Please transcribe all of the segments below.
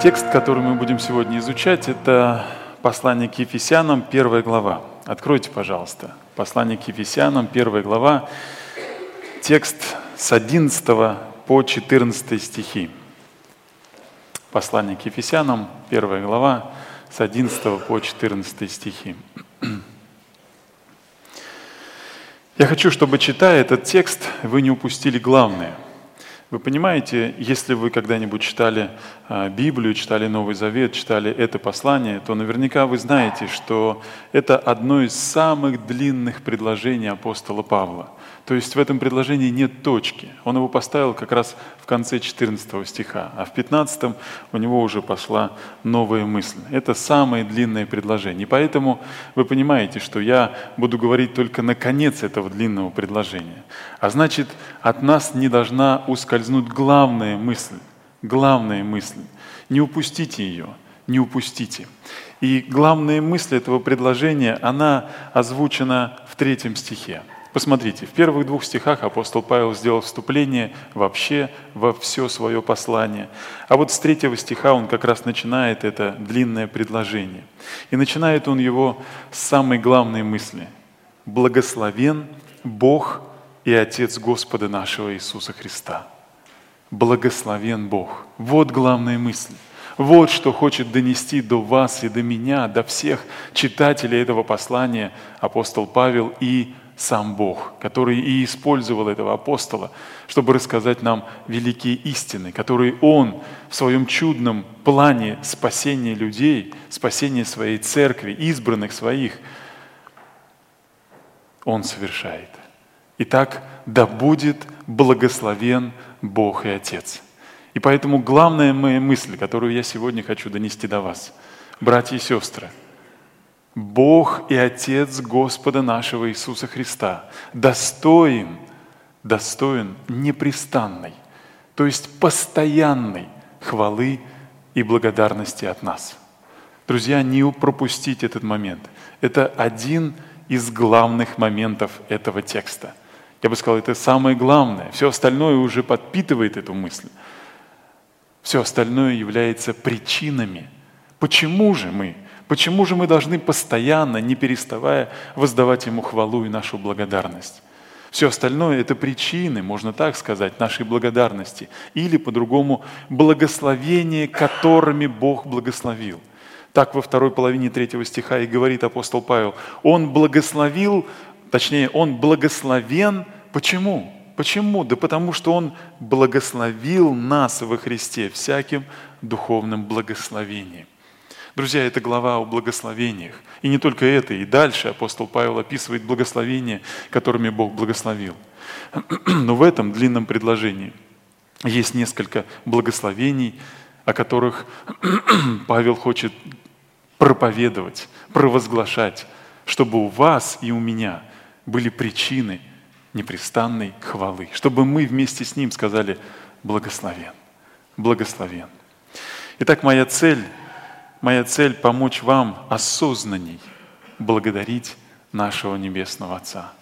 Текст, который мы будем сегодня изучать, это послание к Ефесянам, первая глава. Откройте, пожалуйста, послание к Ефесянам, первая глава, текст с 11 по 14 стихи. Послание к Ефесянам, первая глава, с 11 по 14 стихи. Я хочу, чтобы, читая этот текст, вы не упустили главное – вы понимаете, если вы когда-нибудь читали а, Библию, читали Новый Завет, читали это послание, то наверняка вы знаете, что это одно из самых длинных предложений апостола Павла. То есть в этом предложении нет точки. Он его поставил как раз в конце 14 стиха, а в 15 у него уже пошла новая мысль. Это самое длинное предложение. И поэтому вы понимаете, что я буду говорить только на конец этого длинного предложения. А значит, от нас не должна ускользнуть главная мысль. Главная мысль. Не упустите ее, не упустите. И главная мысль этого предложения, она озвучена в третьем стихе. Посмотрите, в первых двух стихах апостол Павел сделал вступление вообще во все свое послание. А вот с третьего стиха он как раз начинает это длинное предложение. И начинает он его с самой главной мысли. «Благословен Бог и Отец Господа нашего Иисуса Христа». Благословен Бог. Вот главная мысль. Вот что хочет донести до вас и до меня, до всех читателей этого послания апостол Павел и сам Бог, который и использовал этого апостола, чтобы рассказать нам великие истины, которые Он в своем чудном плане спасения людей, спасения своей церкви, избранных своих, Он совершает. Итак, да будет благословен Бог и Отец. И поэтому главная моя мысль, которую я сегодня хочу донести до вас, братья и сестры – Бог и Отец Господа нашего Иисуса Христа достоин, достоин непрестанной, то есть постоянной хвалы и благодарности от нас. Друзья, не пропустить этот момент. Это один из главных моментов этого текста. Я бы сказал, это самое главное. Все остальное уже подпитывает эту мысль. Все остальное является причинами. Почему же мы Почему же мы должны постоянно, не переставая, воздавать Ему хвалу и нашу благодарность? Все остальное – это причины, можно так сказать, нашей благодарности. Или, по-другому, благословения, которыми Бог благословил. Так во второй половине третьего стиха и говорит апостол Павел. Он благословил, точнее, он благословен. Почему? Почему? Да потому что Он благословил нас во Христе всяким духовным благословением. Друзья, это глава о благословениях. И не только это, и дальше апостол Павел описывает благословения, которыми Бог благословил. Но в этом длинном предложении есть несколько благословений, о которых Павел хочет проповедовать, провозглашать, чтобы у вас и у меня были причины непрестанной хвалы, чтобы мы вместе с ним сказали «благословен, благословен». Итак, моя цель Моя цель – помочь вам осознанней благодарить нашего Небесного Отца.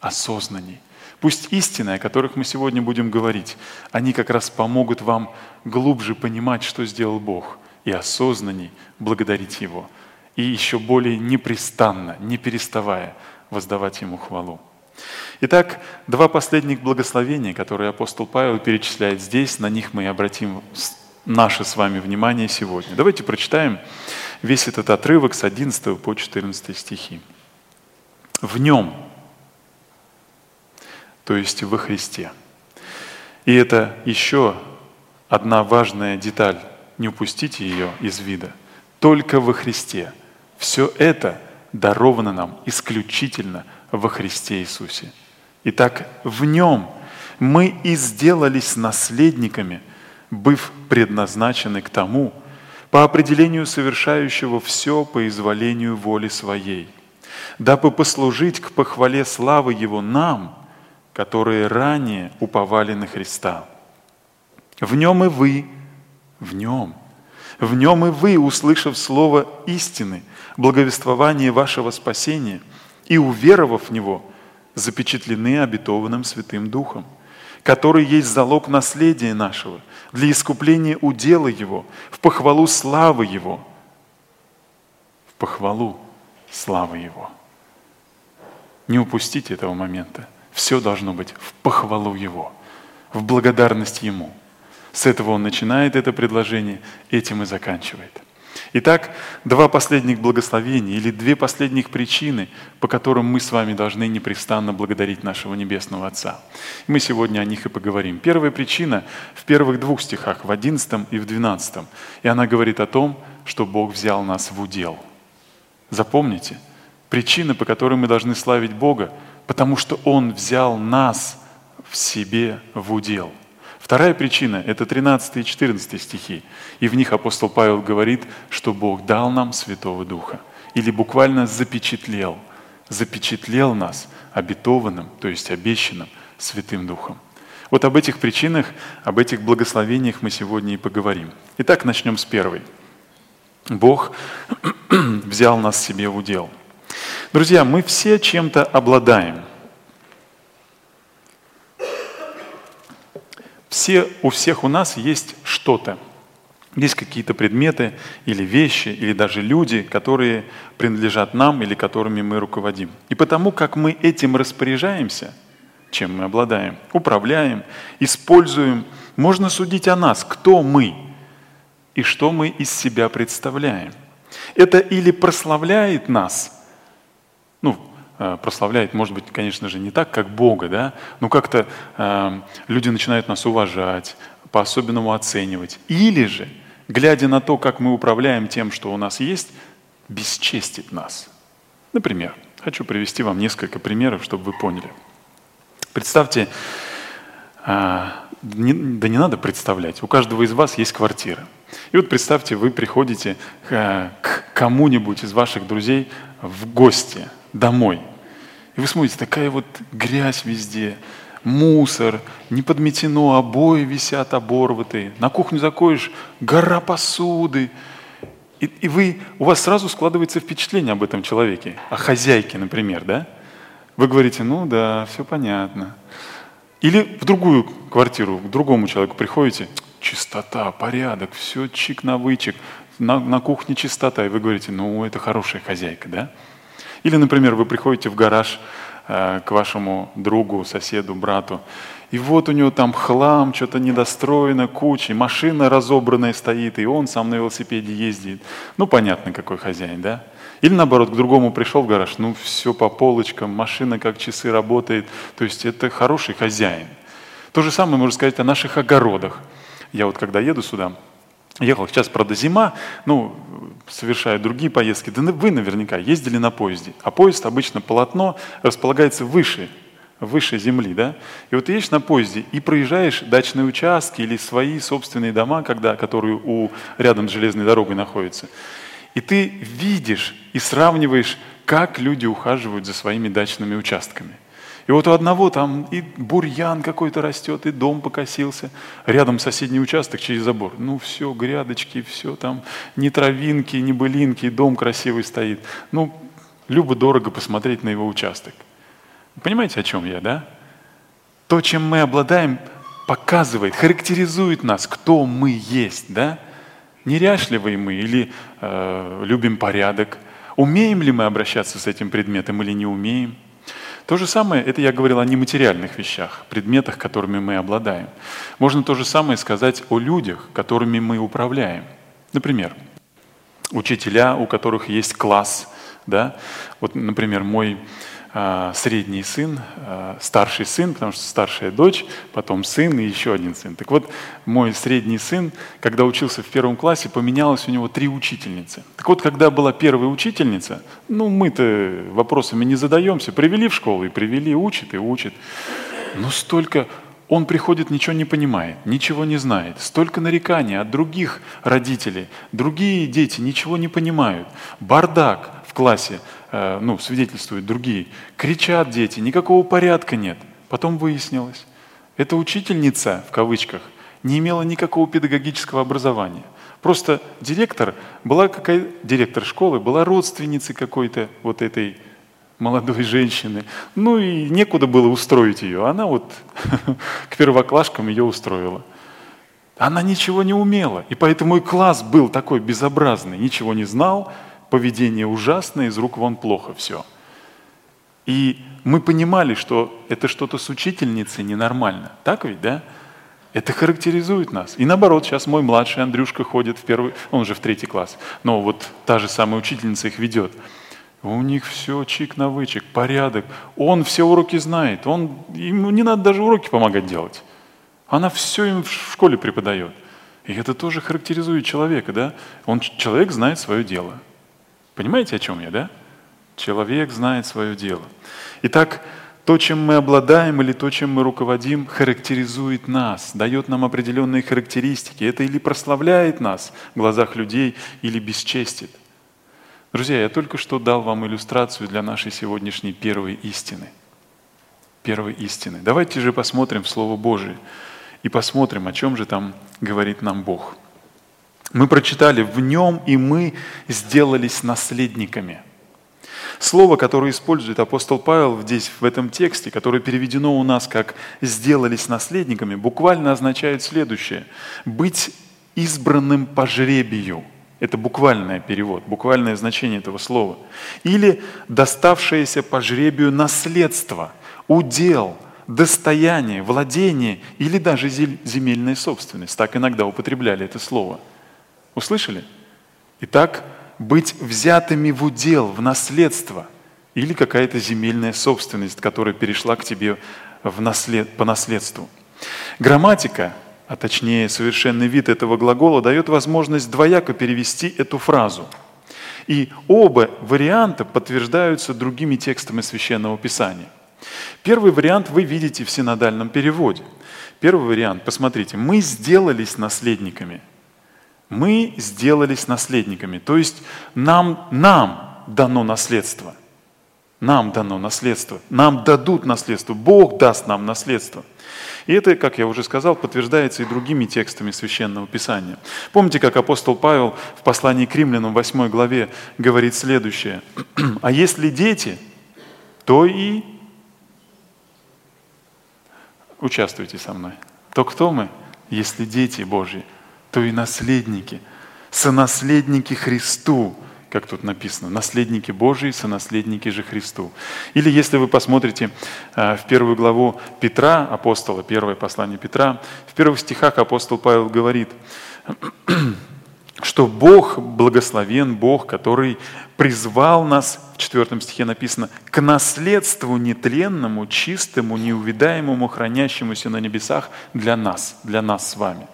Осознанней. Пусть истины, о которых мы сегодня будем говорить, они как раз помогут вам глубже понимать, что сделал Бог, и осознанней благодарить Его, и еще более непрестанно, не переставая воздавать Ему хвалу. Итак, два последних благословения, которые апостол Павел перечисляет здесь, на них мы и обратим наше с вами внимание сегодня. Давайте прочитаем весь этот отрывок с 11 по 14 стихи. В нем, то есть во Христе. И это еще одна важная деталь, не упустите ее из вида. Только во Христе. Все это даровано нам исключительно во Христе Иисусе. Итак, в нем мы и сделались наследниками – быв предназначены к тому, по определению совершающего все по изволению воли своей, дабы послужить к похвале славы Его нам, которые ранее уповали на Христа. В нем и вы, в нем, в нем и вы, услышав слово истины, благовествование вашего спасения и уверовав в него, запечатлены обетованным Святым Духом, который есть залог наследия нашего, для искупления удела Его, в похвалу славы Его. В похвалу славы Его. Не упустите этого момента. Все должно быть в похвалу Его, в благодарность Ему. С этого он начинает это предложение, этим и заканчивает. Итак, два последних благословения или две последних причины, по которым мы с вами должны непрестанно благодарить нашего Небесного Отца. Мы сегодня о них и поговорим. Первая причина в первых двух стихах, в одиннадцатом и в двенадцатом. И она говорит о том, что Бог взял нас в удел. Запомните, причина, по которой мы должны славить Бога, потому что Он взял нас в себе в удел – Вторая причина – это 13 и 14 стихи. И в них апостол Павел говорит, что Бог дал нам Святого Духа. Или буквально запечатлел. Запечатлел нас обетованным, то есть обещанным Святым Духом. Вот об этих причинах, об этих благословениях мы сегодня и поговорим. Итак, начнем с первой. Бог взял нас себе в удел. Друзья, мы все чем-то обладаем – все, у всех у нас есть что-то. Есть какие-то предметы или вещи, или даже люди, которые принадлежат нам или которыми мы руководим. И потому как мы этим распоряжаемся, чем мы обладаем, управляем, используем, можно судить о нас, кто мы и что мы из себя представляем. Это или прославляет нас, ну, прославляет, может быть, конечно же, не так, как Бога, да, но как-то э, люди начинают нас уважать, по-особенному оценивать. Или же, глядя на то, как мы управляем тем, что у нас есть, бесчестить нас. Например, хочу привести вам несколько примеров, чтобы вы поняли. Представьте, э, не, да не надо представлять, у каждого из вас есть квартира. И вот представьте, вы приходите э, к кому-нибудь из ваших друзей в гости – домой. И вы смотрите, такая вот грязь везде, мусор, не подметено, обои висят оборватые. На кухню заходишь, гора посуды. И, и вы, у вас сразу складывается впечатление об этом человеке, о хозяйке, например, да? Вы говорите, ну да, все понятно. Или в другую квартиру, к другому человеку приходите, чистота, порядок, все чик на вычик, на, на кухне чистота, и вы говорите, ну это хорошая хозяйка, да? Или, например, вы приходите в гараж э, к вашему другу, соседу, брату, и вот у него там хлам, что-то недостроено, куча, машина разобранная стоит, и он сам на велосипеде ездит. Ну, понятно, какой хозяин, да? Или наоборот, к другому пришел в гараж, ну, все по полочкам, машина как часы работает. То есть это хороший хозяин. То же самое можно сказать о наших огородах. Я вот когда еду сюда, ехал, сейчас, правда, зима, ну, совершая другие поездки, да вы наверняка ездили на поезде, а поезд обычно полотно располагается выше, выше земли, да? И вот едешь на поезде и проезжаешь дачные участки или свои собственные дома, когда, которые у, рядом с железной дорогой находятся, и ты видишь и сравниваешь, как люди ухаживают за своими дачными участками – и вот у одного там и бурьян какой-то растет, и дом покосился. Рядом соседний участок через забор. Ну все, грядочки, все там, ни травинки, ни былинки, дом красивый стоит. Ну, любо-дорого посмотреть на его участок. Понимаете, о чем я, да? То, чем мы обладаем, показывает, характеризует нас, кто мы есть, да? Неряшливые мы или э, любим порядок? Умеем ли мы обращаться с этим предметом или не умеем? То же самое, это я говорил о нематериальных вещах, предметах, которыми мы обладаем. Можно то же самое сказать о людях, которыми мы управляем. Например, учителя, у которых есть класс. Да? Вот, например, мой средний сын, а, старший сын, потому что старшая дочь, потом сын и еще один сын. Так вот, мой средний сын, когда учился в первом классе, поменялось у него три учительницы. Так вот, когда была первая учительница, ну, мы-то вопросами не задаемся, привели в школу и привели, учит и учит. Но столько он приходит, ничего не понимает, ничего не знает. Столько нареканий от других родителей. Другие дети ничего не понимают. Бардак в классе. Э, ну, свидетельствуют другие, кричат дети, никакого порядка нет. Потом выяснилось, эта учительница, в кавычках, не имела никакого педагогического образования. Просто директор была какая директор школы была родственницей какой-то вот этой молодой женщины. Ну и некуда было устроить ее. Она вот к первоклашкам ее устроила. Она ничего не умела. И поэтому и класс был такой безобразный. Ничего не знал, поведение ужасное, из рук вон плохо все. И мы понимали, что это что-то с учительницей ненормально. Так ведь, да? Это характеризует нас. И наоборот, сейчас мой младший Андрюшка ходит в первый, он уже в третий класс, но вот та же самая учительница их ведет. У них все чик на вычик, порядок. Он все уроки знает. Он, ему не надо даже уроки помогать делать. Она все им в школе преподает. И это тоже характеризует человека, да? Он, человек знает свое дело. Понимаете, о чем я, да? Человек знает свое дело. Итак, то, чем мы обладаем или то, чем мы руководим, характеризует нас, дает нам определенные характеристики. Это или прославляет нас в глазах людей, или бесчестит. Друзья, я только что дал вам иллюстрацию для нашей сегодняшней первой истины. Первой истины. Давайте же посмотрим в Слово Божие и посмотрим, о чем же там говорит нам Бог. Мы прочитали, в нем и мы сделались наследниками – Слово, которое использует апостол Павел здесь, в этом тексте, которое переведено у нас как «сделались наследниками», буквально означает следующее. Быть избранным по жребию. Это буквальный перевод, буквальное значение этого слова. Или доставшееся по жребию наследство, удел, достояние, владение или даже земельная собственность. Так иногда употребляли это слово. Услышали? Итак, быть взятыми в удел, в наследство, или какая-то земельная собственность, которая перешла к тебе в наслед... по наследству. Грамматика, а точнее совершенный вид этого глагола, дает возможность двояко перевести эту фразу. И оба варианта подтверждаются другими текстами Священного Писания. Первый вариант вы видите в синодальном переводе. Первый вариант, посмотрите, мы сделались наследниками – мы сделались наследниками. То есть нам, нам дано наследство. Нам дано наследство. Нам дадут наследство. Бог даст нам наследство. И это, как я уже сказал, подтверждается и другими текстами Священного Писания. Помните, как апостол Павел в послании к римлянам 8 главе говорит следующее. «А если дети, то и...» Участвуйте со мной. То кто мы, если дети Божьи? То и наследники, сонаследники Христу, как тут написано, наследники Божии, сонаследники же Христу. Или если вы посмотрите э, в первую главу Петра, апостола, первое послание Петра, в первых стихах апостол Павел говорит, что Бог благословен, Бог, который призвал нас, в четвертом стихе написано, к наследству нетленному, чистому, неувидаемому, хранящемуся на небесах для нас, для нас с вами.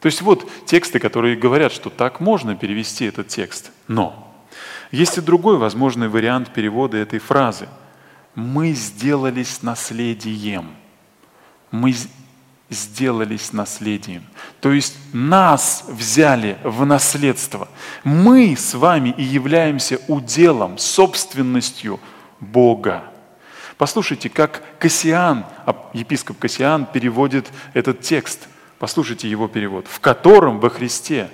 То есть вот тексты, которые говорят, что так можно перевести этот текст. Но есть и другой возможный вариант перевода этой фразы. Мы сделались наследием. Мы сделались наследием. То есть нас взяли в наследство. Мы с вами и являемся уделом, собственностью Бога. Послушайте, как Кассиан, епископ Кассиан переводит этот текст – Послушайте его перевод. В котором во Христе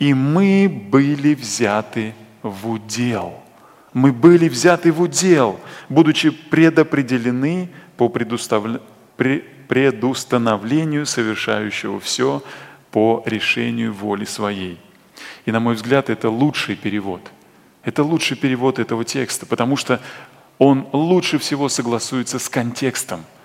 и мы были взяты в удел. Мы были взяты в удел, будучи предопределены по предустановлению совершающего все по решению воли своей. И, на мой взгляд, это лучший перевод. Это лучший перевод этого текста, потому что он лучше всего согласуется с контекстом –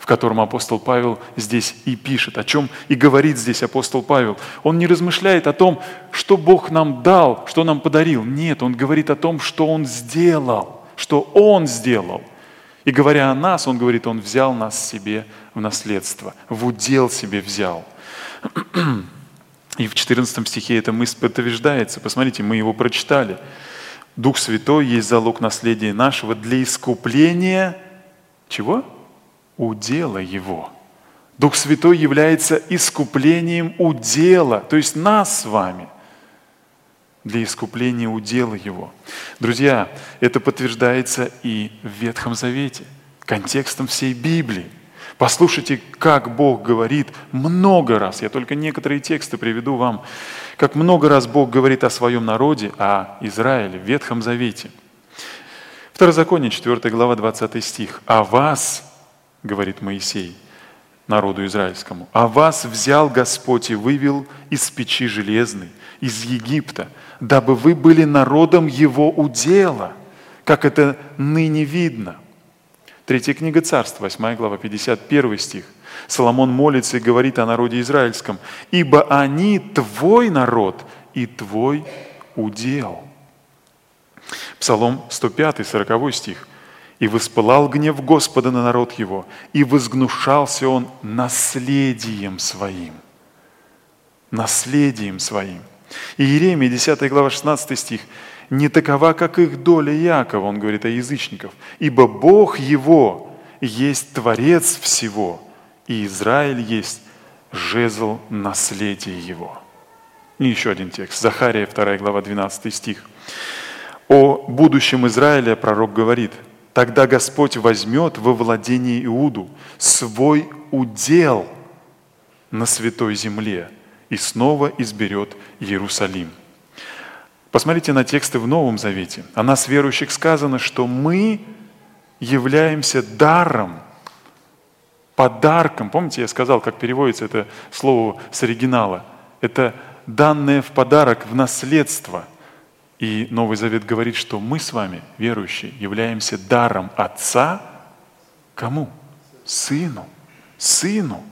в котором апостол Павел здесь и пишет, о чем и говорит здесь апостол Павел. Он не размышляет о том, что Бог нам дал, что нам подарил. Нет, он говорит о том, что Он сделал, что Он сделал. И говоря о нас, он говорит, Он взял нас себе в наследство, в удел себе взял. И в 14 стихе эта мысль подтверждается. Посмотрите, мы его прочитали. Дух Святой есть залог наследия нашего для искупления чего? Удела его. Дух Святой является искуплением удела, то есть нас с вами, для искупления удела его. Друзья, это подтверждается и в Ветхом Завете, контекстом всей Библии. Послушайте, как Бог говорит много раз, я только некоторые тексты приведу вам, как много раз Бог говорит о своем народе, о Израиле в Ветхом Завете – Второзаконие, 4 глава, 20 стих. «А вас, — говорит Моисей, народу израильскому, — а вас взял Господь и вывел из печи железной, из Египта, дабы вы были народом Его удела, как это ныне видно». Третья книга Царств, 8 глава, 51 стих. Соломон молится и говорит о народе израильском, «Ибо они твой народ и твой удел». Псалом 105, 40 стих. «И воспылал гнев Господа на народ его, и возгнушался он наследием своим». Наследием своим. И Иеремия, 10 глава, 16 стих. «Не такова, как их доля Якова», он говорит о язычников, «ибо Бог его есть Творец всего, и Израиль есть жезл наследия его». И еще один текст. Захария, 2 глава, 12 стих. О будущем Израиля пророк говорит, «Тогда Господь возьмет во владение Иуду свой удел на святой земле и снова изберет Иерусалим». Посмотрите на тексты в Новом Завете. О нас, верующих, сказано, что мы являемся даром, подарком. Помните, я сказал, как переводится это слово с оригинала? Это данное в подарок, в наследство – и Новый Завет говорит, что мы с вами, верующие, являемся даром Отца кому? Сыну. Сыну.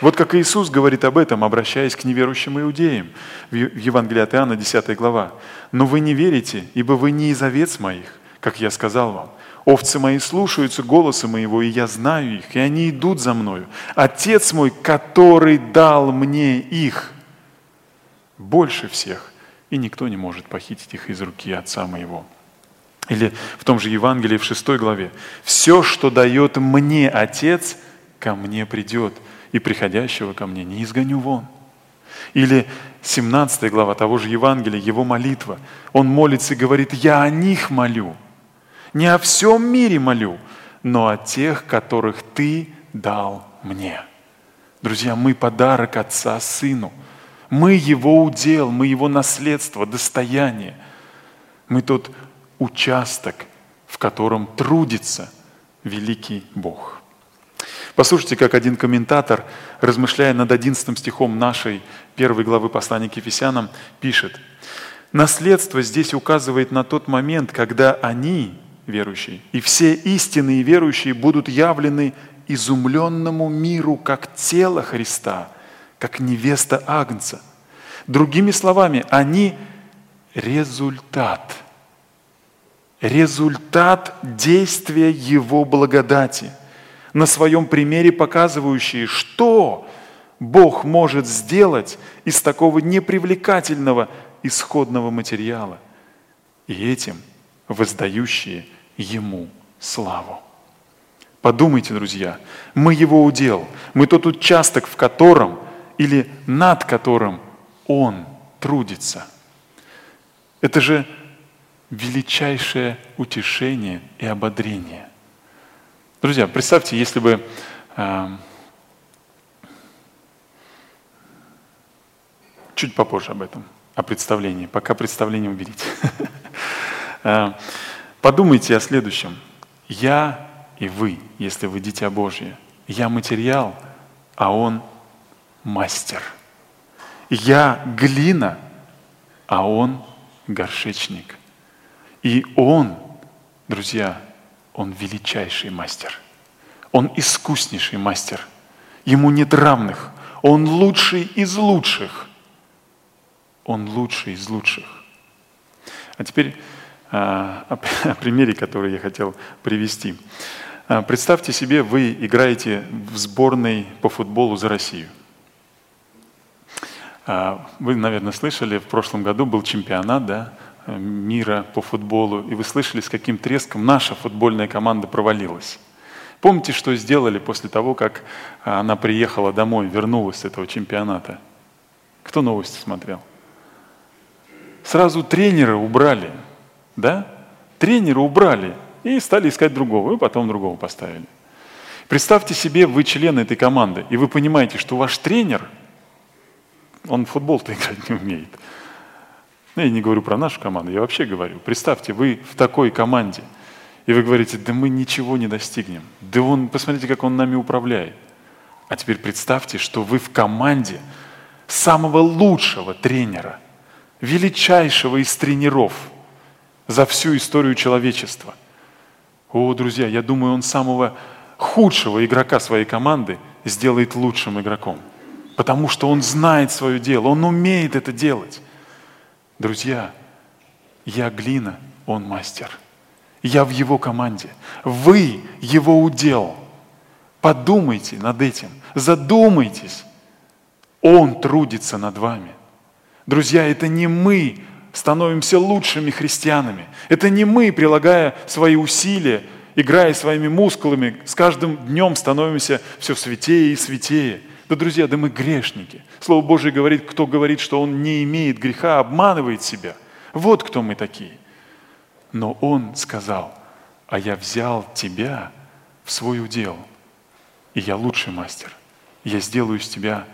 Вот как Иисус говорит об этом, обращаясь к неверующим иудеям в Евангелии от Иоанна, 10 глава. «Но вы не верите, ибо вы не из овец моих, как я сказал вам. Овцы мои слушаются голоса моего, и я знаю их, и они идут за мною. Отец мой, который дал мне их, больше всех и никто не может похитить их из руки Отца моего. Или в том же Евангелии в 6 главе. «Все, что дает мне Отец, ко мне придет, и приходящего ко мне не изгоню вон». Или 17 глава того же Евангелия, его молитва. Он молится и говорит, «Я о них молю, не о всем мире молю, но о тех, которых Ты дал мне». Друзья, мы подарок Отца Сыну – мы его удел, мы его наследство, достояние. Мы тот участок, в котором трудится великий Бог. Послушайте, как один комментатор, размышляя над 11 стихом нашей первой главы послания к Ефесянам, пишет, «Наследство здесь указывает на тот момент, когда они, верующие, и все истинные верующие будут явлены изумленному миру как тело Христа – как невеста Агнца. Другими словами, они результат. Результат действия Его благодати, на своем примере показывающие, что Бог может сделать из такого непривлекательного исходного материала, и этим воздающие Ему славу. Подумайте, друзья, мы Его удел, мы тот участок, в котором – или над которым Он трудится. Это же величайшее утешение и ободрение. Друзья, представьте, если бы э, чуть попозже об этом, о представлении, пока представление уберите. Э, подумайте о следующем. Я и вы, если вы дитя Божье, я материал, а Он мастер. Я глина, а он горшечник. И он, друзья, он величайший мастер. Он искуснейший мастер. Ему нет равных. Он лучший из лучших. Он лучший из лучших. А теперь а, о примере, который я хотел привести. А, представьте себе, вы играете в сборной по футболу за Россию – вы, наверное, слышали, в прошлом году был чемпионат да, мира по футболу, и вы слышали, с каким треском наша футбольная команда провалилась. Помните, что сделали после того, как она приехала домой, вернулась с этого чемпионата? Кто новости смотрел? Сразу тренера убрали, да? Тренера убрали и стали искать другого, и потом другого поставили. Представьте себе, вы член этой команды, и вы понимаете, что ваш тренер – он в футбол-то играть не умеет. Ну, я не говорю про нашу команду, я вообще говорю. Представьте, вы в такой команде, И вы говорите, да мы ничего не достигнем. Да он, посмотрите, как он нами управляет. А теперь представьте, что вы в команде самого лучшего тренера, величайшего из тренеров за всю историю человечества. О, друзья, я думаю, он самого худшего игрока своей команды сделает лучшим игроком. Потому что он знает свое дело, он умеет это делать. Друзья, я глина, он мастер. Я в его команде. Вы его удел. Подумайте над этим, задумайтесь. Он трудится над вами. Друзья, это не мы становимся лучшими христианами. Это не мы, прилагая свои усилия, играя своими мускулами, с каждым днем становимся все святее и святее. Да, друзья, да мы грешники. Слово Божие говорит, кто говорит, что он не имеет греха, обманывает себя. Вот кто мы такие. Но он сказал, а я взял тебя в свой удел, и я лучший мастер. Я сделаю из тебя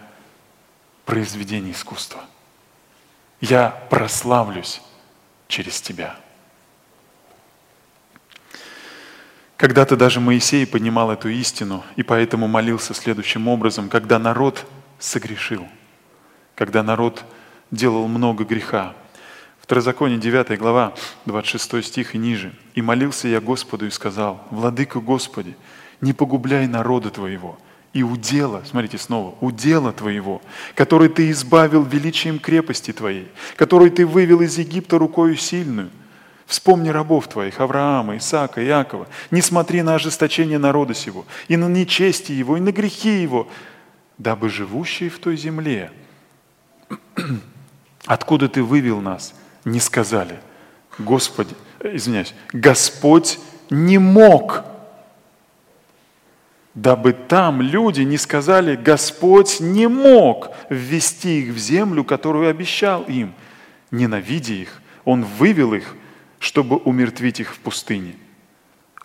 произведение искусства. Я прославлюсь через тебя. Когда-то даже Моисей понимал эту истину и поэтому молился следующим образом, когда народ согрешил, когда народ делал много греха. Второзаконие 9 глава, 26 стих и ниже. «И молился я Господу и сказал, Владыка Господи, не погубляй народа Твоего, и удела, смотрите снова, удела Твоего, который Ты избавил величием крепости Твоей, который Ты вывел из Египта рукою сильную, Вспомни рабов твоих, Авраама, Исаака, Иакова. Не смотри на ожесточение народа сего, и на нечестие его, и на грехи его, дабы живущие в той земле, откуда ты вывел нас, не сказали, Господи, э, извиняюсь, Господь не мог, дабы там люди не сказали, Господь не мог ввести их в землю, которую обещал им. Ненавидя их, Он вывел их – чтобы умертвить их в пустыне.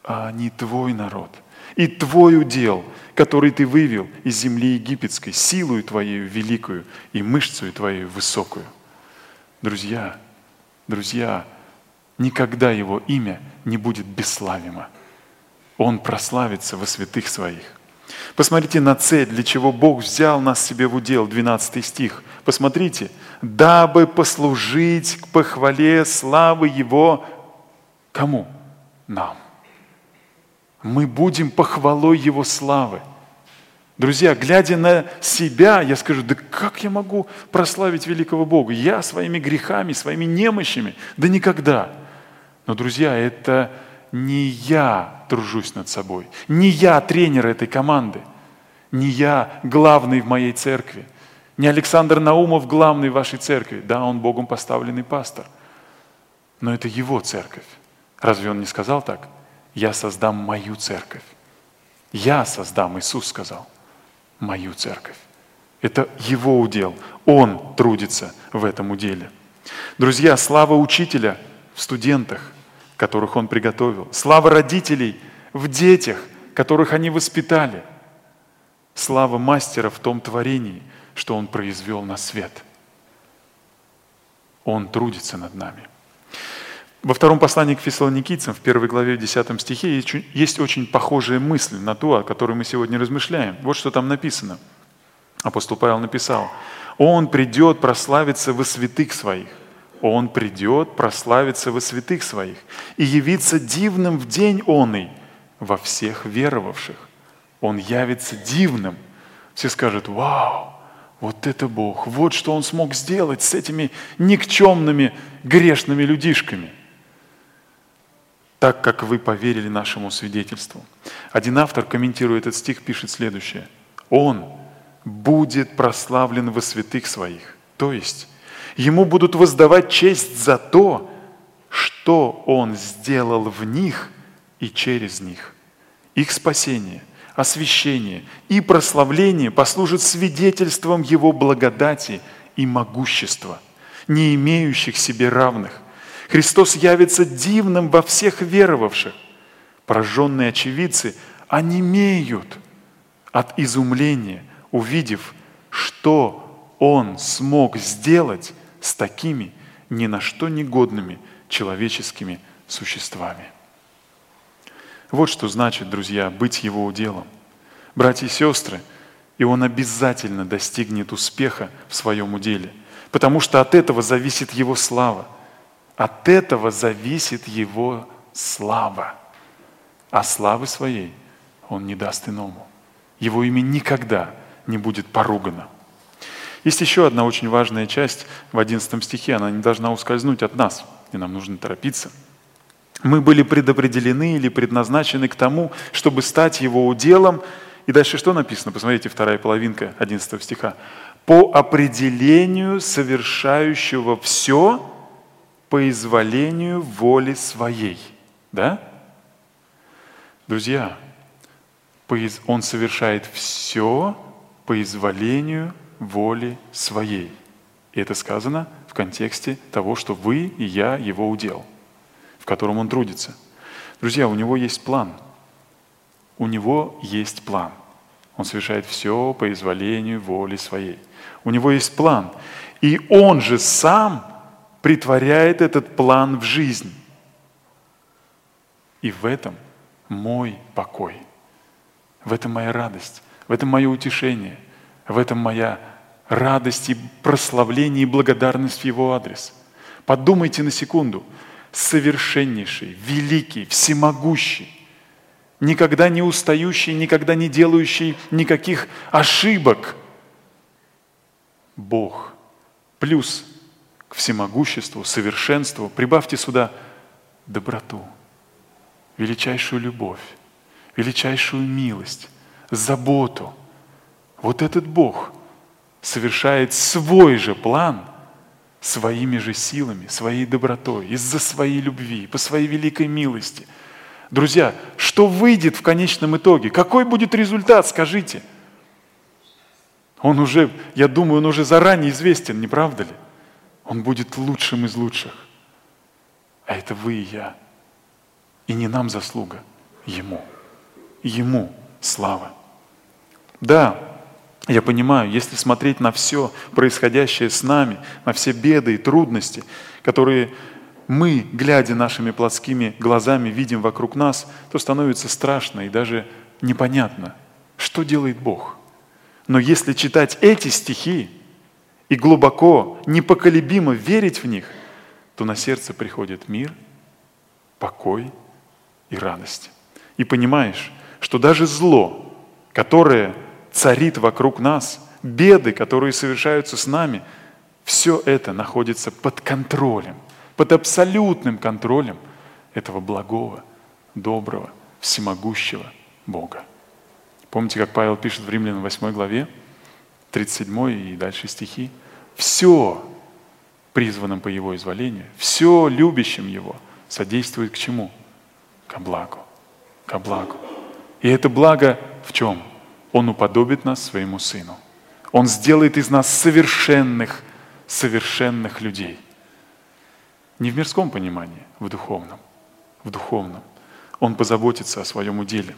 А они твой народ и твой удел, который ты вывел из земли египетской, силою твоею великую и мышцею твоей высокую. Друзья, друзья, никогда его имя не будет бесславимо. Он прославится во святых своих. Посмотрите на цель, для чего Бог взял нас себе в удел, 12 стих. Посмотрите, дабы послужить к похвале славы Его кому? Нам. Мы будем похвалой Его славы. Друзья, глядя на себя, я скажу, да как я могу прославить великого Бога? Я своими грехами, своими немощами? Да никогда. Но, друзья, это не я тружусь над собой, не я тренер этой команды, не я главный в моей церкви, не Александр Наумов главный в вашей церкви. Да, он Богом поставленный пастор, но это его церковь. Разве он не сказал так? Я создам мою церковь. Я создам, Иисус сказал, мою церковь. Это его удел. Он трудится в этом уделе. Друзья, слава учителя в студентах – которых Он приготовил. Слава родителей в детях, которых они воспитали. Слава мастера в том творении, что Он произвел на свет. Он трудится над нами. Во втором послании к фессалоникийцам, в первой главе, в 10 стихе, есть очень похожая мысль на ту, о которой мы сегодня размышляем. Вот что там написано. Апостол Павел написал, «Он придет прославиться во святых своих, он придет прославиться во святых своих и явиться дивным в день оный во всех веровавших. Он явится дивным. Все скажут, вау, вот это Бог, вот что Он смог сделать с этими никчемными грешными людишками. Так как вы поверили нашему свидетельству. Один автор, комментируя этот стих, пишет следующее. Он будет прославлен во святых своих. То есть Ему будут воздавать честь за то, что Он сделал в них и через них. Их спасение, освящение и прославление послужат свидетельством Его благодати и могущества, не имеющих себе равных. Христос явится дивным во всех веровавших. Пораженные очевидцы онемеют от изумления, увидев, что Он смог сделать с такими ни на что негодными человеческими существами. Вот что значит, друзья, быть Его уделом. Братья и сестры, и он обязательно достигнет успеха в своем уделе, потому что от этого зависит Его слава. От этого зависит Его слава. А славы своей Он не даст иному. Его имя никогда не будет поругано. Есть еще одна очень важная часть в 11 стихе, она не должна ускользнуть от нас, и нам нужно торопиться. Мы были предопределены или предназначены к тому, чтобы стать его уделом. И дальше что написано? Посмотрите, вторая половинка 11 стиха. «По определению совершающего все по изволению воли своей». Да? Друзья, он совершает все по изволению воли своей. И это сказано в контексте того, что вы и я его удел, в котором он трудится. Друзья, у него есть план. У него есть план. Он совершает все по изволению воли своей. У него есть план. И он же сам притворяет этот план в жизнь. И в этом мой покой. В этом моя радость. В этом мое утешение. В этом моя радость и прославление и благодарность в Его адрес. Подумайте на секунду. Совершеннейший, великий, всемогущий, никогда не устающий, никогда не делающий никаких ошибок. Бог. Плюс к всемогуществу, совершенству прибавьте сюда доброту, величайшую любовь, величайшую милость, заботу. Вот этот Бог – совершает свой же план своими же силами, своей добротой, из-за своей любви, по своей великой милости. Друзья, что выйдет в конечном итоге? Какой будет результат, скажите? Он уже, я думаю, он уже заранее известен, не правда ли? Он будет лучшим из лучших. А это вы и я. И не нам заслуга, Ему. Ему слава. Да, я понимаю, если смотреть на все происходящее с нами, на все беды и трудности, которые мы, глядя нашими плотскими глазами, видим вокруг нас, то становится страшно и даже непонятно, что делает Бог. Но если читать эти стихи и глубоко, непоколебимо верить в них, то на сердце приходит мир, покой и радость. И понимаешь, что даже зло, которое царит вокруг нас, беды, которые совершаются с нами, все это находится под контролем, под абсолютным контролем этого благого, доброго, всемогущего Бога. Помните, как Павел пишет в Римлянам 8 главе, 37 и дальше стихи? «Все призванным по Его изволению, все любящим Его содействует к чему? Ко благу. Ко благу. И это благо в чем? Он уподобит нас своему Сыну. Он сделает из нас совершенных, совершенных людей. Не в мирском понимании, в духовном. В духовном. Он позаботится о своем уделе.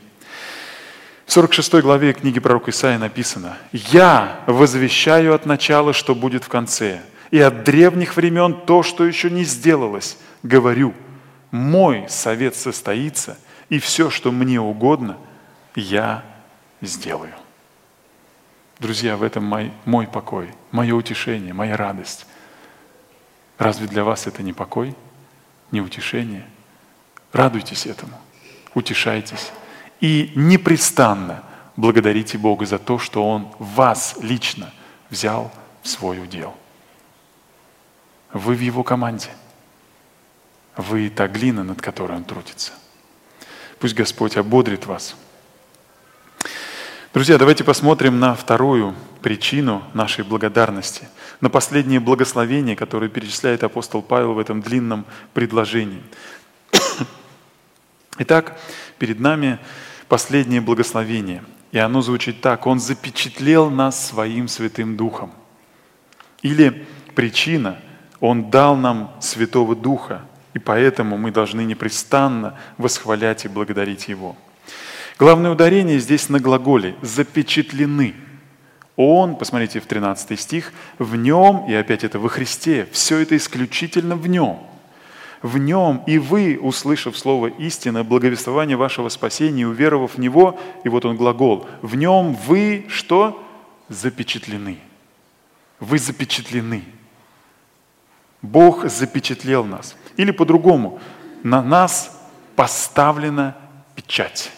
В 46 главе книги пророка Исаия написано, «Я возвещаю от начала, что будет в конце, и от древних времен то, что еще не сделалось. Говорю, мой совет состоится, и все, что мне угодно, я сделаю. Друзья, в этом мой, мой покой, мое утешение, моя радость. Разве для вас это не покой, не утешение? Радуйтесь этому, утешайтесь и непрестанно благодарите Бога за то, что Он вас лично взял в свой удел. Вы в Его команде. Вы та глина, над которой Он трудится. Пусть Господь ободрит вас – Друзья, давайте посмотрим на вторую причину нашей благодарности, на последнее благословение, которое перечисляет апостол Павел в этом длинном предложении. Итак, перед нами последнее благословение, и оно звучит так. Он запечатлел нас своим Святым Духом. Или причина, Он дал нам Святого Духа, и поэтому мы должны непрестанно восхвалять и благодарить Его. Главное ударение здесь на глаголе «запечатлены». Он, посмотрите в 13 стих, в нем, и опять это во Христе, все это исключительно в нем. В нем и вы, услышав слово истины, благовествование вашего спасения, уверовав в него, и вот он глагол, в нем вы что? Запечатлены. Вы запечатлены. Бог запечатлел нас. Или по-другому, на нас поставлена печать.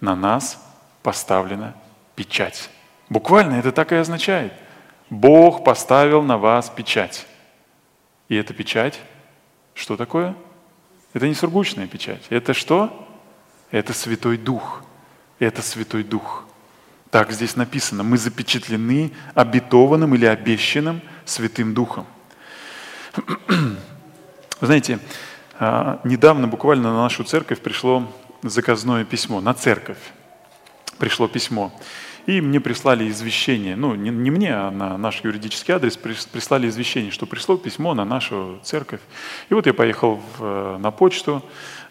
На нас поставлена печать. Буквально это так и означает. Бог поставил на вас печать. И эта печать, что такое? Это не сургучная печать. Это что? Это Святой Дух. Это Святой Дух. Так здесь написано. Мы запечатлены обетованным или обещанным Святым Духом. Вы знаете, а, недавно буквально на нашу церковь пришло заказное письмо, на церковь пришло письмо. И мне прислали извещение, ну не, не мне, а на наш юридический адрес прислали извещение, что пришло письмо на нашу церковь. И вот я поехал в, э, на почту,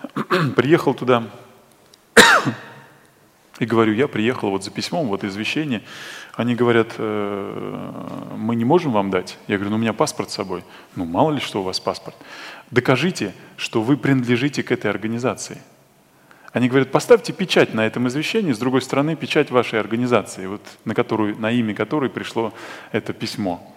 приехал туда и говорю, я приехал вот за письмом, вот извещение. Они говорят, э, мы не можем вам дать. Я говорю, ну у меня паспорт с собой. Ну мало ли что у вас паспорт. Докажите, что вы принадлежите к этой организации. Они говорят, поставьте печать на этом извещении, с другой стороны печать вашей организации, вот, на, которую, на имя которой пришло это письмо.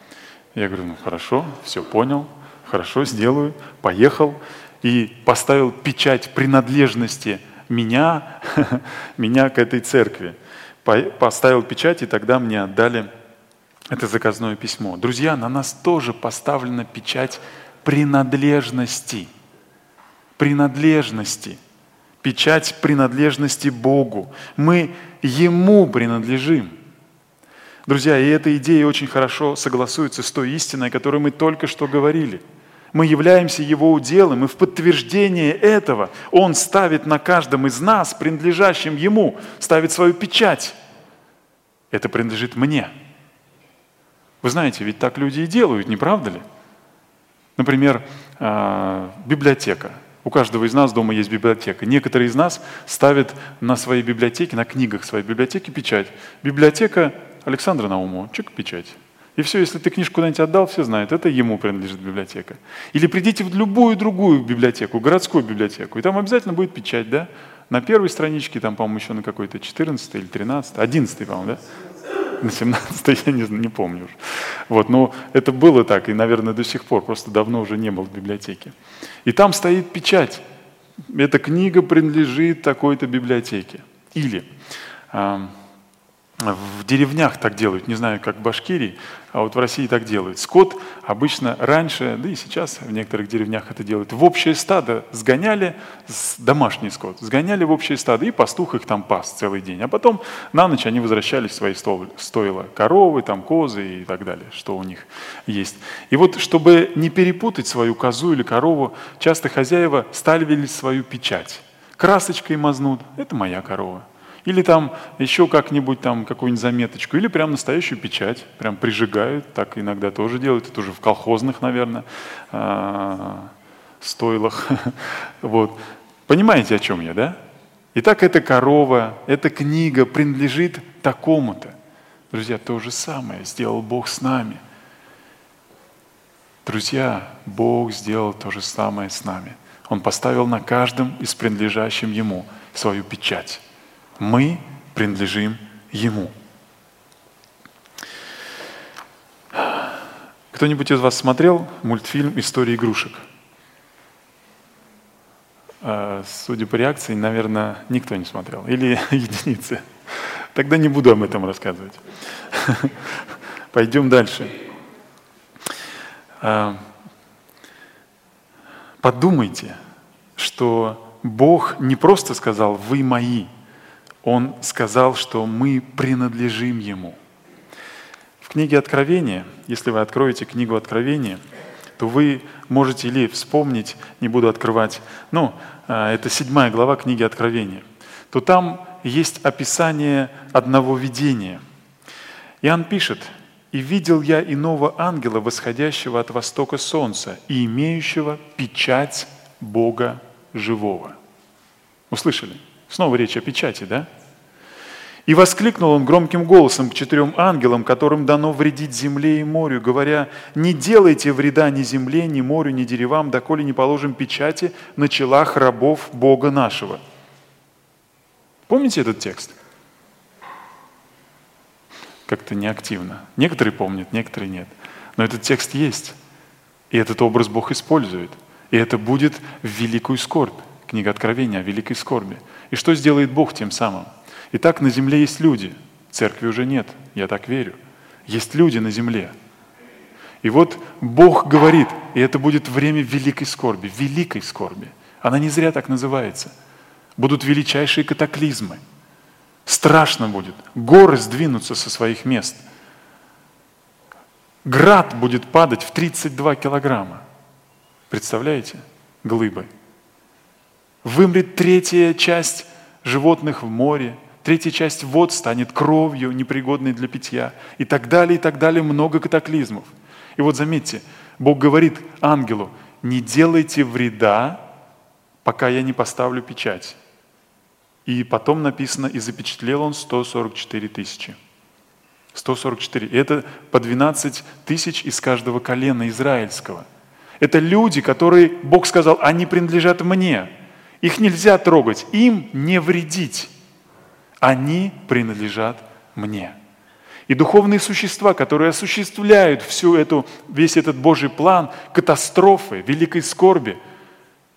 Я говорю, ну хорошо, все понял, хорошо, сделаю, поехал и поставил печать принадлежности меня, меня к этой церкви. Поставил печать, и тогда мне отдали это заказное письмо. Друзья, на нас тоже поставлена печать принадлежности. Принадлежности – печать принадлежности Богу. Мы Ему принадлежим. Друзья, и эта идея очень хорошо согласуется с той истиной, о которой мы только что говорили. Мы являемся Его уделом, и в подтверждение этого Он ставит на каждом из нас, принадлежащем Ему, ставит свою печать. Это принадлежит мне. Вы знаете, ведь так люди и делают, не правда ли? Например, а, библиотека – у каждого из нас дома есть библиотека. Некоторые из нас ставят на своей библиотеке, на книгах своей библиотеки печать. Библиотека Александра Наумова, чик, печать. И все, если ты книжку куда-нибудь отдал, все знают, это ему принадлежит библиотека. Или придите в любую другую библиотеку, городскую библиотеку, и там обязательно будет печать, да? На первой страничке, там, по-моему, еще на какой-то 14 или 13, 11, по-моему, да? На 17 я не, не помню уже. Вот, но это было так, и, наверное, до сих пор, просто давно уже не был в библиотеке. И там стоит печать. Эта книга принадлежит такой-то библиотеке. Или в деревнях так делают, не знаю, как в Башкирии, а вот в России так делают. Скот обычно раньше, да и сейчас в некоторых деревнях это делают, в общее стадо сгоняли, домашний скот, сгоняли в общее стадо, и пастух их там пас целый день. А потом на ночь они возвращались в свои стойла. Коровы, там, козы и так далее, что у них есть. И вот, чтобы не перепутать свою козу или корову, часто хозяева ставили свою печать. Красочкой мазнут, это моя корова. Или там еще как-нибудь там какую-нибудь заметочку, или прям настоящую печать, прям прижигают, так иногда тоже делают, это уже в колхозных, наверное, а, стойлах. Вот. Понимаете, о чем я, да? Итак, эта корова, эта книга принадлежит такому-то. Друзья, то же самое сделал Бог с нами. Друзья, Бог сделал то же самое с нами. Он поставил на каждом из принадлежащим Ему свою печать. Мы принадлежим Ему. Кто-нибудь из вас смотрел мультфильм «История игрушек»? А, судя по реакции, наверное, никто не смотрел. Или единицы. Тогда не буду об этом рассказывать. Пойдем дальше. А, подумайте, что Бог не просто сказал «вы мои», он сказал, что мы принадлежим Ему. В книге Откровения, если вы откроете книгу Откровения, то вы можете или вспомнить, не буду открывать, ну, а, это седьмая глава книги Откровения, то там есть описание одного видения. Иоанн пишет, «И видел я иного ангела, восходящего от востока солнца и имеющего печать Бога живого». Услышали? Снова речь о печати, да? И воскликнул он громким голосом к четырем ангелам, которым дано вредить земле и морю, говоря, «Не делайте вреда ни земле, ни морю, ни деревам, доколе не положим печати на челах рабов Бога нашего». Помните этот текст? Как-то неактивно. Некоторые помнят, некоторые нет. Но этот текст есть. И этот образ Бог использует. И это будет в великую скорбь. Книга Откровения о великой скорби. И что сделает Бог тем самым? Итак, на земле есть люди. Церкви уже нет, я так верю. Есть люди на земле. И вот Бог говорит, и это будет время великой скорби, великой скорби. Она не зря так называется. Будут величайшие катаклизмы. Страшно будет. Горы сдвинутся со своих мест. Град будет падать в 32 килограмма. Представляете? Глыбы. Вымрет третья часть животных в море, третья часть вод станет кровью, непригодной для питья, и так далее, и так далее, много катаклизмов. И вот заметьте, Бог говорит ангелу, не делайте вреда, пока я не поставлю печать. И потом написано, и запечатлел он 144 тысячи. 144. И это по 12 тысяч из каждого колена израильского. Это люди, которые, Бог сказал, они принадлежат мне. Их нельзя трогать, им не вредить. Они принадлежат мне. И духовные существа, которые осуществляют всю эту, весь этот Божий план катастрофы, великой скорби,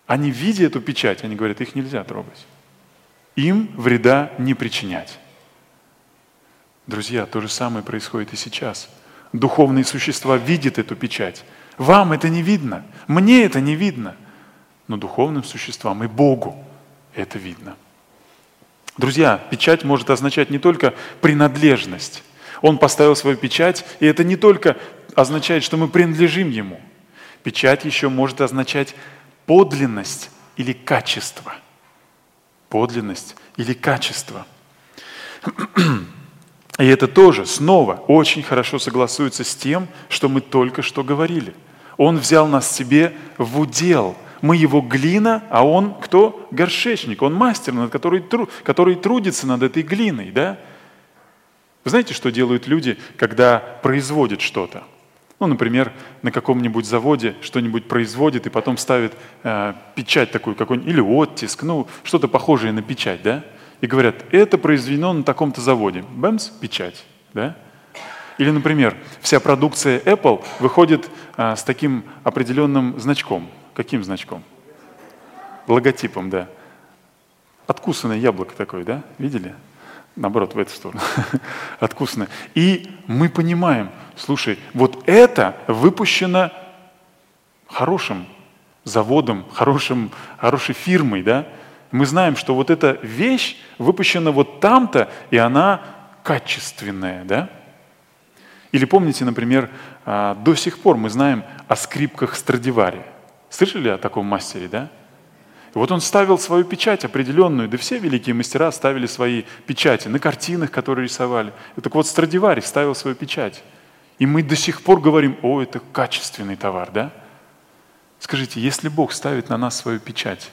они, видя эту печать, они говорят, их нельзя трогать. Им вреда не причинять. Друзья, то же самое происходит и сейчас. Духовные существа видят эту печать. Вам это не видно, мне это не видно, но духовным существам и Богу это видно. Друзья, печать может означать не только принадлежность. Он поставил свою печать, и это не только означает, что мы принадлежим Ему. Печать еще может означать подлинность или качество. Подлинность или качество. И это тоже снова очень хорошо согласуется с тем, что мы только что говорили. Он взял нас себе в удел – мы его глина, а он кто? Горшечник. Он мастер, над который, который трудится над этой глиной. Да? Вы знаете, что делают люди, когда производят что-то? Ну, например, на каком-нибудь заводе что-нибудь производит и потом ставит э, печать такую какой-нибудь, или оттиск, ну, что-то похожее на печать, да? И говорят, это произведено на таком-то заводе. Бэмс, печать, да? Или, например, вся продукция Apple выходит э, с таким определенным значком – Каким значком? Логотипом, да. Откусанное яблоко такое, да? Видели? Наоборот, в эту сторону. Откусанное. И мы понимаем, слушай, вот это выпущено хорошим заводом, хорошим, хорошей фирмой, да? Мы знаем, что вот эта вещь выпущена вот там-то, и она качественная, да? Или помните, например, а, до сих пор мы знаем о скрипках Страдивари. Слышали о таком мастере, да? И вот он ставил свою печать определенную, да все великие мастера ставили свои печати на картинах, которые рисовали. И так вот Страдивари ставил свою печать. И мы до сих пор говорим, о, это качественный товар, да? Скажите, если Бог ставит на нас свою печать,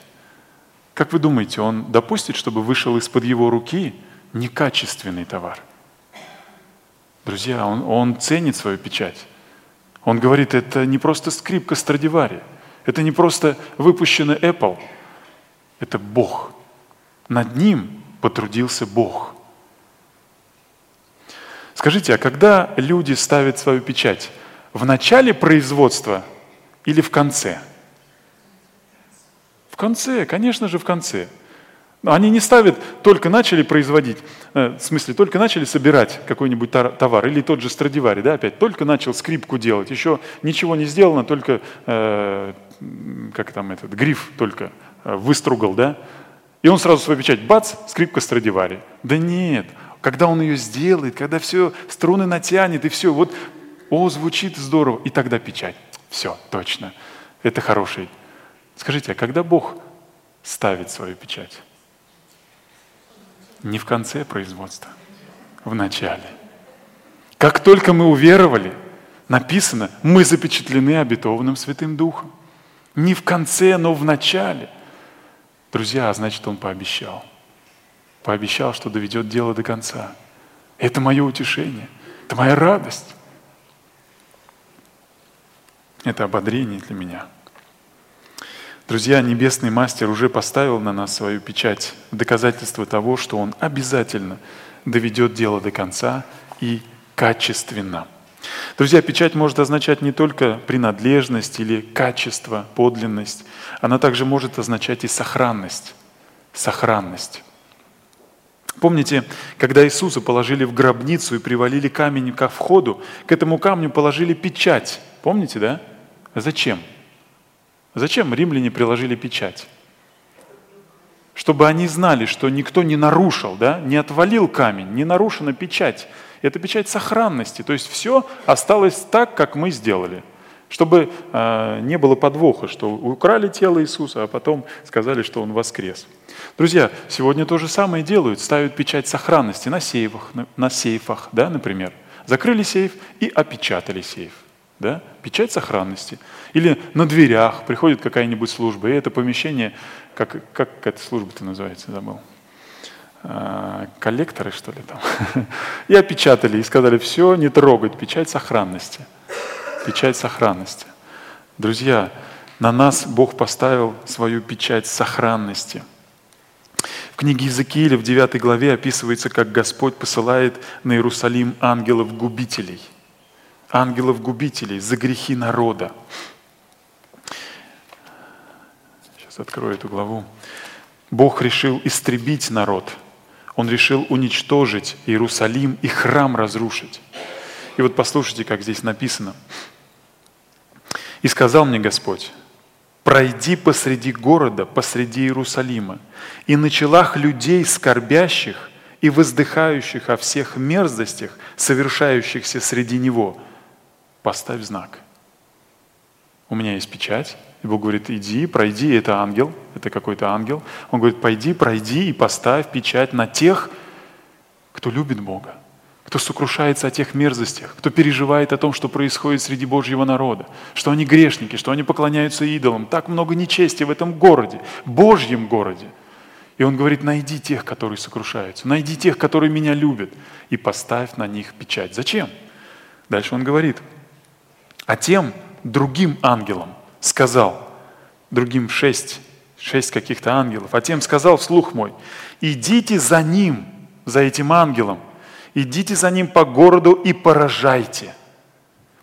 как вы думаете, Он допустит, чтобы вышел из-под Его руки некачественный товар? Друзья, Он, он ценит свою печать. Он говорит, это не просто скрипка Страдивари – это не просто выпущенный Apple, это Бог. Над ним потрудился Бог. Скажите, а когда люди ставят свою печать? В начале производства или в конце? В конце, конечно же, в конце. Они не ставят, только начали производить, э, в смысле, только начали собирать какой-нибудь товар, или тот же Страдивари, да, опять, только начал скрипку делать, еще ничего не сделано, только, э, как там этот, гриф только э, выстругал, да, и он сразу свою печать, бац, скрипка Страдивари. Да нет, когда он ее сделает, когда все, струны натянет, и все, вот, о, звучит здорово, и тогда печать. Все, точно, это хороший. Скажите, а когда Бог ставит свою печать? Не в конце производства, в начале. Как только мы уверовали, написано, мы запечатлены обетованным Святым Духом. Не в конце, но в начале. Друзья, а значит, Он пообещал. пообещал, что доведет дело до конца. Это мое утешение, это моя радость. Это ободрение для меня. Друзья, Небесный Мастер уже поставил на нас свою печать в доказательство того, что Он обязательно доведет дело до конца и качественно. Друзья, печать может означать не только принадлежность или качество, подлинность, она также может означать и сохранность. Сохранность. Помните, когда Иисуса положили в гробницу и привалили камень ко входу, к этому камню положили печать. Помните, да? Зачем? Зачем римляне приложили печать? Чтобы они знали, что никто не нарушил, да? не отвалил камень, не нарушена печать. Это печать сохранности, то есть все осталось так, как мы сделали. Чтобы э, не было подвоха, что украли тело Иисуса, а потом сказали, что Он воскрес. Друзья, сегодня то же самое делают, ставят печать сохранности на сейфах, на, на сейфах, да, например. Закрыли сейф и опечатали сейф. Да? Печать сохранности. Или на дверях приходит какая-нибудь служба, и это помещение, как, как эта служба-то называется, забыл. А, коллекторы, что ли, там. И опечатали, и сказали, все, не трогать, печать сохранности. Печать сохранности. Друзья, на нас Бог поставил свою печать сохранности. В книге Иезекииля в 9 главе описывается, как Господь посылает на Иерусалим ангелов-губителей. Ангелов-губителей за грехи народа. Сейчас открою эту главу. Бог решил истребить народ – он решил уничтожить Иерусалим и храм разрушить. И вот послушайте, как здесь написано. «И сказал мне Господь, пройди посреди города, посреди Иерусалима, и на челах людей скорбящих и воздыхающих о всех мерзостях, совершающихся среди него, поставь знак. У меня есть печать, и Бог говорит, иди, пройди, это ангел, это какой-то ангел. Он говорит, пойди, пройди и поставь печать на тех, кто любит Бога, кто сокрушается о тех мерзостях, кто переживает о том, что происходит среди Божьего народа, что они грешники, что они поклоняются идолам. Так много нечести в этом городе, Божьем городе. И он говорит, найди тех, которые сокрушаются, найди тех, которые меня любят, и поставь на них печать. Зачем? Дальше он говорит, а тем другим ангелам, сказал другим шесть, шесть каких-то ангелов, а тем сказал вслух мой, идите за ним, за этим ангелом, идите за ним по городу и поражайте,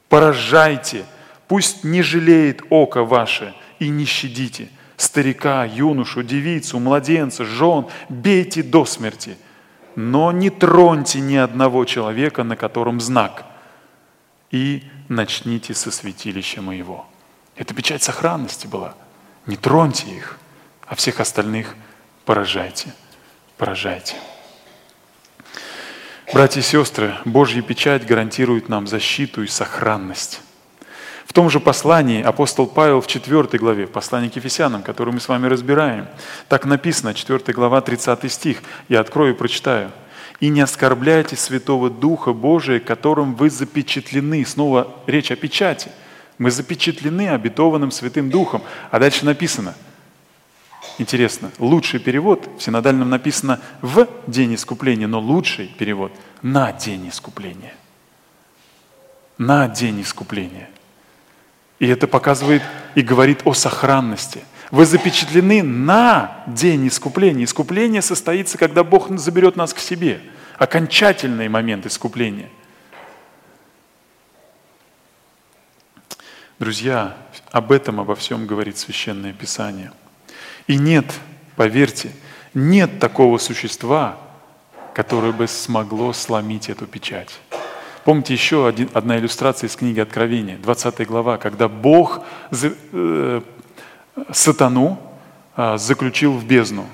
поражайте, пусть не жалеет око ваше и не щадите старика, юношу, девицу, младенца, жен, бейте до смерти, но не троньте ни одного человека, на котором знак, и начните со святилища моего». Это печать сохранности была. Не троньте их, а всех остальных поражайте, поражайте. Братья и сестры, Божья печать гарантирует нам защиту и сохранность. В том же послании апостол Павел в 4 главе, в послании к Ефесянам, которое мы с вами разбираем, так написано, 4 глава, 30 стих, я открою и прочитаю. «И не оскорбляйте Святого Духа Божия, которым вы запечатлены». Снова речь о печати – мы запечатлены обетованным Святым Духом. А дальше написано, интересно, лучший перевод, в синодальном написано «в день искупления», но лучший перевод «на день искупления». На день искупления. И это показывает и говорит о сохранности. Вы запечатлены на день искупления. Искупление состоится, когда Бог заберет нас к себе. Окончательный момент искупления. Друзья, об этом, обо всем говорит Священное Писание. И нет, поверьте, нет такого существа, которое бы смогло сломить эту печать. Помните еще один, одна иллюстрация из книги Откровения, 20 глава, когда Бог э, сатану э, заключил в бездну,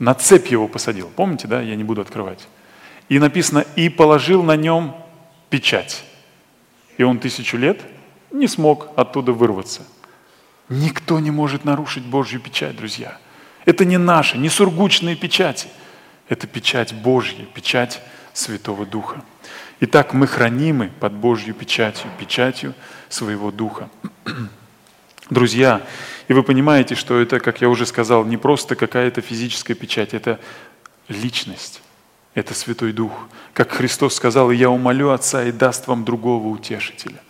на цепь его посадил. Помните, да? Я не буду открывать. И написано, и положил на нем печать. И он тысячу лет – не смог оттуда вырваться. Никто не может нарушить Божью печать, друзья. Это не наши, не сургучные печати. Это печать Божья, печать Святого Духа. Итак, мы хранимы под Божью печатью, печатью своего Духа. Друзья, и вы понимаете, что это, как я уже сказал, не просто какая-то физическая печать, это личность. Это Святой Дух. Как Христос сказал, «И я умолю Отца и даст вам другого утешителя».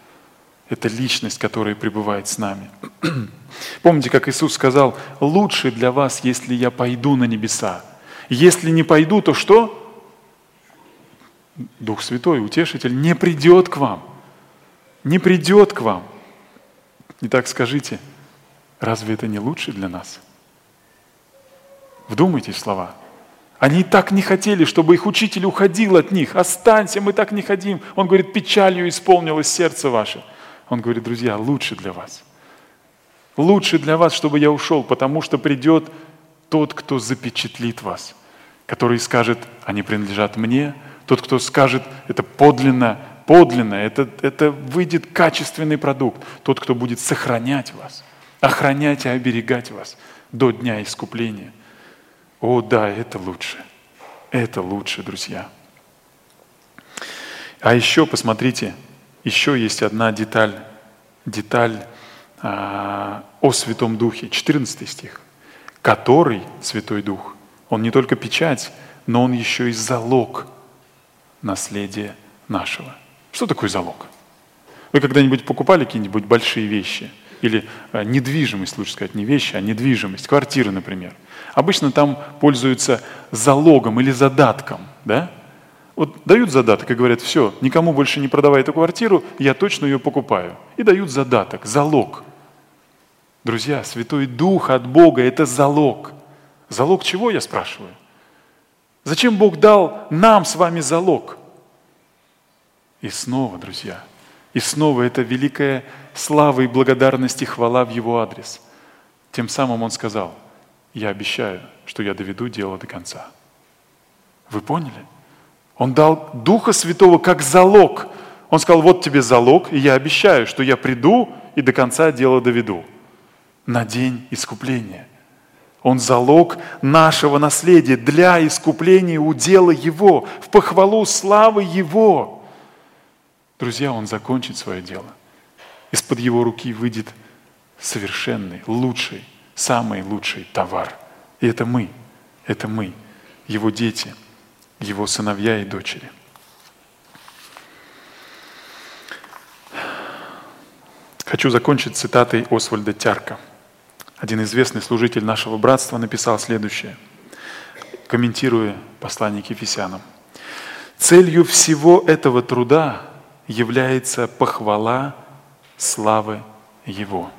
Это личность, которая пребывает с нами. Помните, как Иисус сказал, «Лучше для вас, если я пойду на небеса. Если не пойду, то что?» Дух Святой, Утешитель, не придет к вам. Не придет к вам. Итак, скажите, разве это не лучше для нас? Вдумайтесь в слова. Они так не хотели, чтобы их учитель уходил от них. Останься, мы так не хотим. Он говорит, печалью исполнилось сердце ваше. Он говорит, друзья, лучше для вас. Лучше для вас, чтобы я ушел, потому что придет тот, кто запечатлит вас, который скажет, они принадлежат мне, тот, кто скажет, это подлинно, подлинно, это, это выйдет качественный продукт, тот, кто будет сохранять вас, охранять и оберегать вас до дня искупления – о, да, это лучше. Это лучше, друзья. А еще, посмотрите, еще есть одна деталь, деталь а, о Святом Духе, 14 стих, который Святой Дух, он не только печать, но он еще и залог наследия нашего. Что такое залог? Вы когда-нибудь покупали какие-нибудь большие вещи? Или а, недвижимость, лучше сказать, не вещи, а недвижимость, квартиры, например. Обычно там пользуются залогом или задатком, да? Вот дают задаток и говорят, все, никому больше не продавай эту квартиру, я точно ее покупаю. И дают задаток, залог. Друзья, Святой Дух от Бога – это залог. Залог чего, я спрашиваю? Зачем Бог дал нам с вами залог? И снова, друзья, и снова это великая слава и благодарность и хвала в Его адрес. Тем самым Он сказал – я обещаю, что я доведу дело до конца. Вы поняли? Он дал Духа Святого как залог. Он сказал, вот тебе залог, и я обещаю, что я приду и до конца дело доведу. На день искупления. Он залог нашего наследия для искупления удела Его, в похвалу славы Его. Друзья, Он закончит свое дело. Из-под Его руки выйдет совершенный, лучший, самый лучший товар. И это мы, это мы, его дети, его сыновья и дочери. Хочу закончить цитатой Освальда Тярка. Один известный служитель нашего братства написал следующее, комментируя послание к Ефесянам. Целью всего этого труда является похвала славы Его.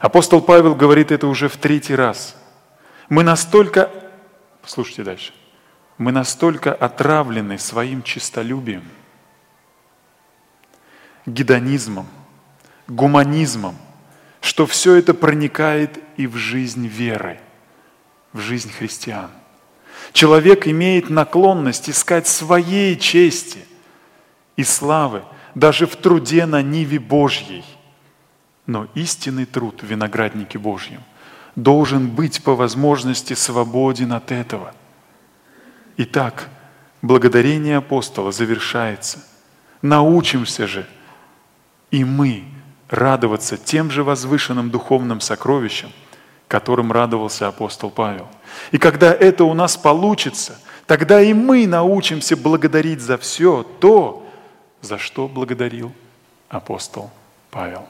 Апостол Павел говорит это уже в третий раз. Мы настолько, слушайте дальше, мы настолько отравлены своим честолюбием, гедонизмом, гуманизмом, что все это проникает и в жизнь веры, в жизнь христиан. Человек имеет наклонность искать своей чести и славы даже в труде на Ниве Божьей. Но истинный труд в винограднике Божьем должен быть по возможности свободен от этого. Итак, благодарение апостола завершается. Научимся же и мы радоваться тем же возвышенным духовным сокровищем, которым радовался апостол Павел. И когда это у нас получится, тогда и мы научимся благодарить за все то, за что благодарил апостол Павел.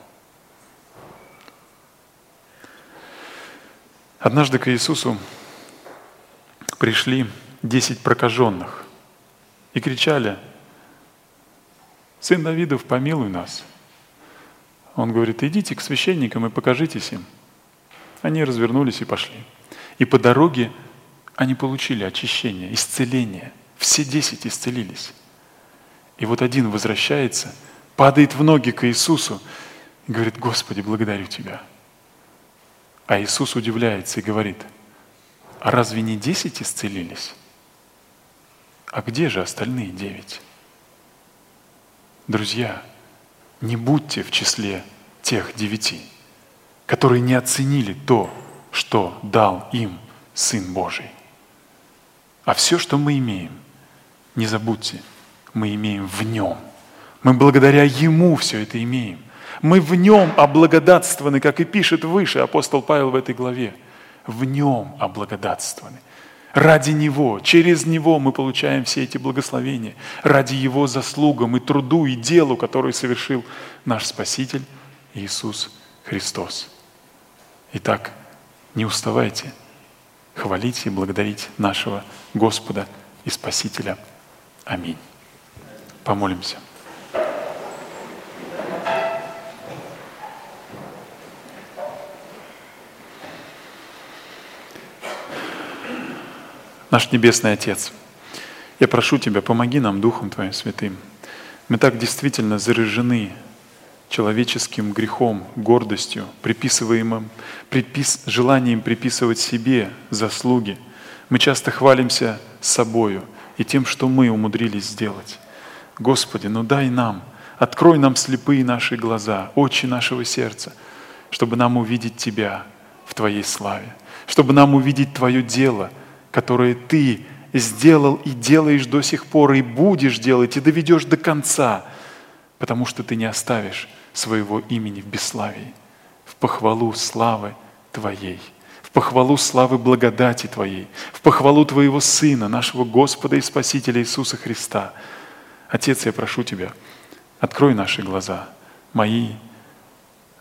Однажды к Иисусу пришли десять прокаженных и кричали, «Сын Давидов, помилуй нас!» Он говорит, идите к священникам и покажитесь им. Они развернулись и пошли. И по дороге они получили очищение, исцеление. Все десять исцелились. И вот один возвращается, падает в ноги к Иисусу и говорит, Господи, благодарю Тебя – а Иисус удивляется и говорит, а разве не десять исцелились? А где же остальные девять? Друзья, не будьте в числе тех девяти, которые не оценили то, что дал им Сын Божий. А все, что мы имеем, не забудьте, мы имеем в Нем. Мы благодаря Ему все это имеем. Мы в нем облагодатствованы, как и пишет выше апостол Павел в этой главе. В нем облагодатствованы. Ради Него, через Него мы получаем все эти благословения. Ради Его заслугам и труду, и делу, который совершил наш Спаситель Иисус Христос. Итак, не уставайте хвалить и благодарить нашего Господа и Спасителя. Аминь. Помолимся. Наш Небесный Отец, я прошу Тебя, помоги нам Духом Твоим Святым. Мы так действительно заражены человеческим грехом, гордостью, приписываемым, припис, желанием приписывать себе заслуги. Мы часто хвалимся собою и тем, что мы умудрились сделать. Господи, ну дай нам, открой нам слепые наши глаза, очи нашего сердца, чтобы нам увидеть Тебя в Твоей славе, чтобы нам увидеть Твое дело – которые ты сделал и делаешь до сих пор, и будешь делать, и доведешь до конца, потому что ты не оставишь своего имени в бесславии, в похвалу славы Твоей, в похвалу славы благодати Твоей, в похвалу Твоего Сына, нашего Господа и Спасителя Иисуса Христа. Отец, я прошу Тебя, открой наши глаза, мои,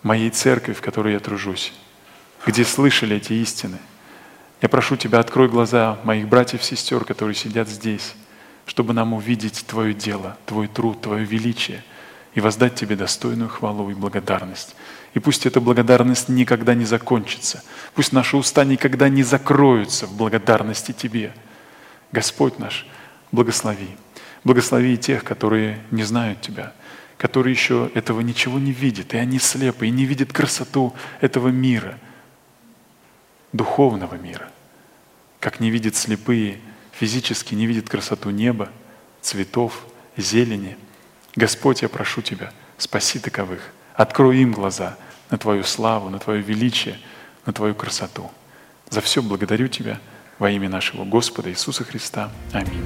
моей церкви, в которой я тружусь, где слышали эти истины – я прошу Тебя, открой глаза моих братьев и сестер, которые сидят здесь, чтобы нам увидеть Твое дело, Твой труд, Твое величие и воздать Тебе достойную хвалу и благодарность. И пусть эта благодарность никогда не закончится. Пусть наши уста никогда не закроются в благодарности Тебе. Господь наш, благослови. Благослови и тех, которые не знают Тебя, которые еще этого ничего не видят, и они слепы, и не видят красоту этого мира – духовного мира. Как не видят слепые, физически не видят красоту неба, цветов, зелени. Господь, я прошу Тебя, спаси таковых. Открой им глаза на Твою славу, на Твое величие, на Твою красоту. За все благодарю Тебя во имя нашего Господа Иисуса Христа. Аминь.